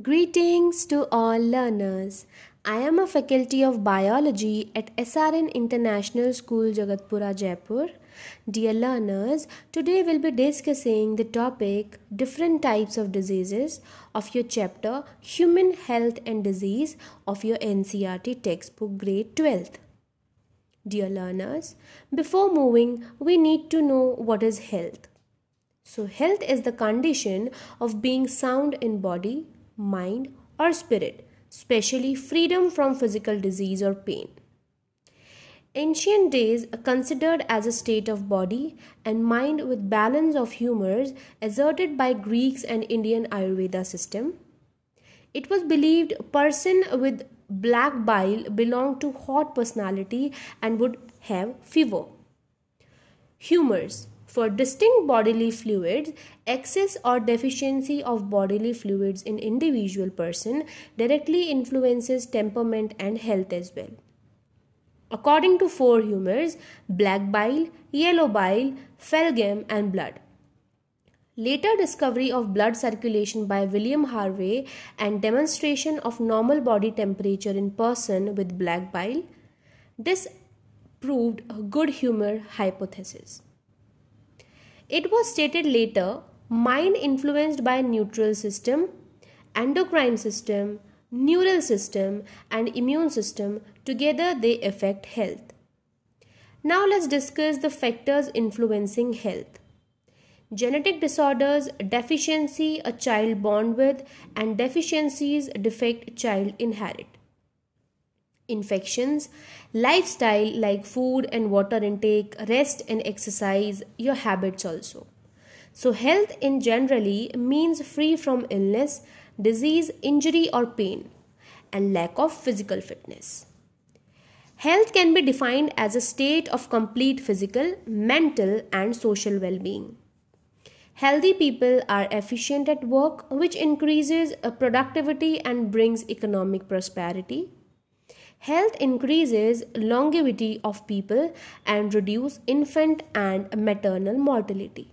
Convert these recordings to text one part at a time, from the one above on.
Greetings to all learners. I am a faculty of biology at SRN International School Jagatpura Jaipur. Dear learners, today we'll be discussing the topic different types of diseases of your chapter Human Health and Disease of your NCERT textbook grade 12th. Dear learners, before moving, we need to know what is health. So, health is the condition of being sound in body, mind, or spirit, especially freedom from physical disease or pain. Ancient days considered as a state of body and mind with balance of humors asserted by Greeks and Indian Ayurveda system. It was believed a person with black bile belonged to hot personality and would have fever. Humors for distinct bodily fluids, excess or deficiency of bodily fluids in individual person directly influences temperament and health as well. According to four humors, black bile, yellow bile, phlegm and blood. Later discovery of blood circulation by William Harvey and demonstration of normal body temperature in person with black bile. This proved a good humor hypothesis. It was stated later mind influenced by neutral system, endocrine system, neural system and immune system together they affect health. Now let's discuss the factors influencing health. Genetic disorders, deficiency a child born with and deficiencies defect child inherit infections, lifestyle like food and water intake, rest and exercise, your habits also. So, health in generally means free from illness, disease, injury, or pain, and lack of physical fitness. Health can be defined as a state of complete physical, mental, and social well being. Healthy people are efficient at work, which increases productivity and brings economic prosperity. Health increases longevity of people and reduce infant and maternal mortality.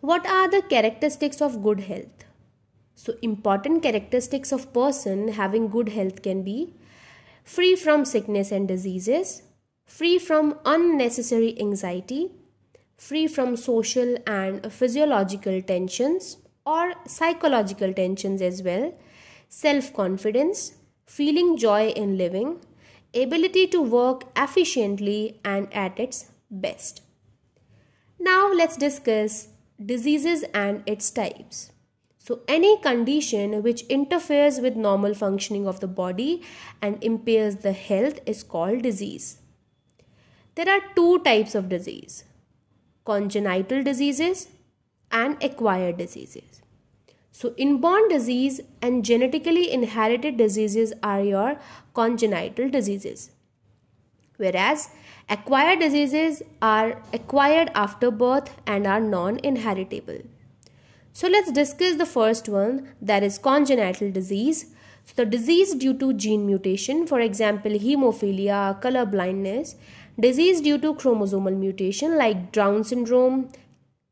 What are the characteristics of good health? So important characteristics of person having good health can be free from sickness and diseases, free from unnecessary anxiety, free from social and physiological tensions or psychological tensions as well, self confidence, feeling joy in living, ability to work efficiently and at its best. Now let's discuss diseases and its types. So, any condition which interferes with normal functioning of the body and impairs the health is called disease. There are two types of disease congenital diseases and acquired diseases. So, inborn disease and genetically inherited diseases are your congenital diseases. Whereas acquired diseases are acquired after birth and are non inheritable. So, let's discuss the first one that is congenital disease. So, the disease due to gene mutation, for example, hemophilia, color blindness, disease due to chromosomal mutation like Down syndrome,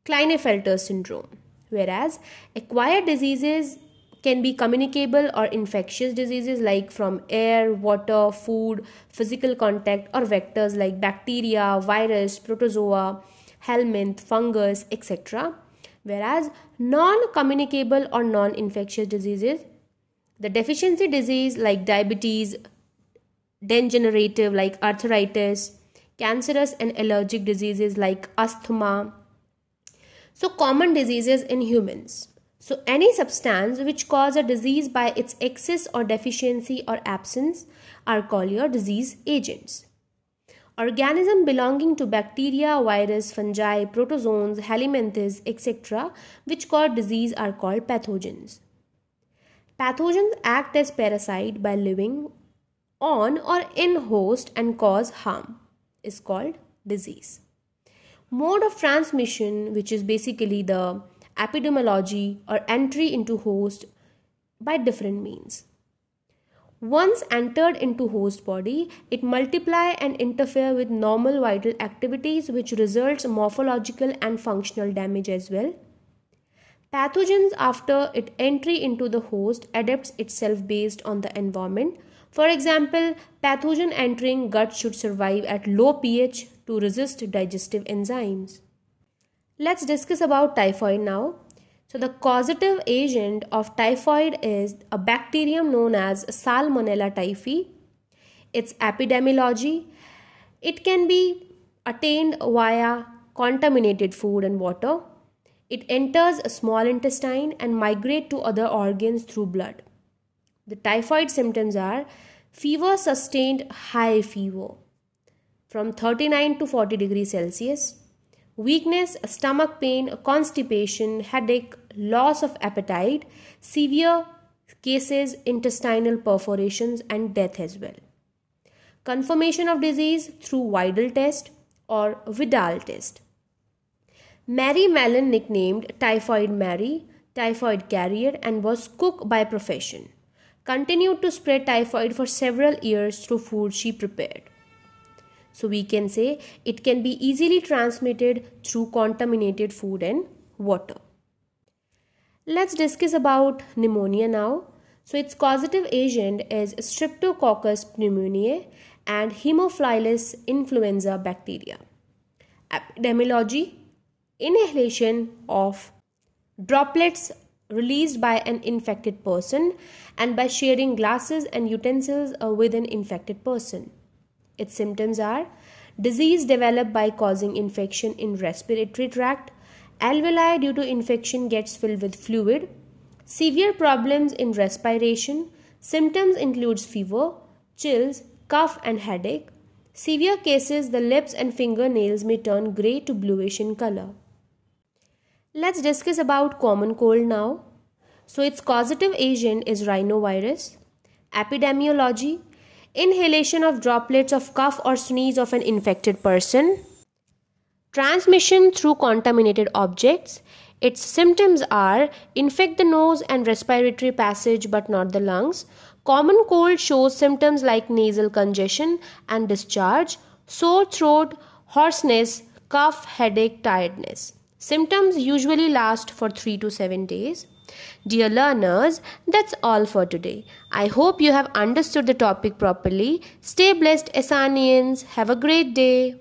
Klinefelter syndrome whereas acquired diseases can be communicable or infectious diseases like from air, water, food, physical contact, or vectors like bacteria, virus, protozoa, helminth, fungus, etc. Whereas non communicable or non infectious diseases, the deficiency disease like diabetes, degenerative like arthritis, cancerous and allergic diseases like asthma, so, common diseases in humans. So, any substance which cause a disease by its excess or deficiency or absence are called your disease agents. Organism belonging to bacteria, virus, fungi, protozoans, helminthes, etc., which cause disease are called pathogens. Pathogens act as parasite by living on or in host and cause harm is called disease mode of transmission which is basically the epidemiology or entry into host by different means once entered into host body it multiply and interfere with normal vital activities which results morphological and functional damage as well Pathogens after its entry into the host adapts itself based on the environment. For example, pathogen entering gut should survive at low pH to resist digestive enzymes. Let's discuss about typhoid now. So the causative agent of typhoid is a bacterium known as Salmonella typhi. Its epidemiology, it can be attained via contaminated food and water. It enters a small intestine and migrate to other organs through blood. The typhoid symptoms are fever sustained high fever from 39 to 40 degrees Celsius, weakness, stomach pain, constipation, headache, loss of appetite, severe cases intestinal perforations and death as well. Confirmation of disease through Widal test or Vidal test. Mary Mallon, nicknamed Typhoid Mary, typhoid carrier, and was cook by profession, continued to spread typhoid for several years through food she prepared. So we can say it can be easily transmitted through contaminated food and water. Let's discuss about pneumonia now. So its causative agent is Streptococcus pneumoniae and Haemophilus influenza bacteria. Epidemiology inhalation of droplets released by an infected person and by sharing glasses and utensils with an infected person. Its symptoms are disease developed by causing infection in respiratory tract, alveoli due to infection gets filled with fluid, severe problems in respiration, symptoms includes fever, chills, cough and headache. Severe cases the lips and fingernails may turn grey to bluish in color. Let's discuss about common cold now. So its causative agent is rhinovirus. Epidemiology, inhalation of droplets of cough or sneeze of an infected person. Transmission through contaminated objects. Its symptoms are infect the nose and respiratory passage but not the lungs. Common cold shows symptoms like nasal congestion and discharge, sore throat, hoarseness, cough, headache, tiredness. Symptoms usually last for 3 to 7 days. Dear learners, that's all for today. I hope you have understood the topic properly. Stay blessed, Asanians. Have a great day.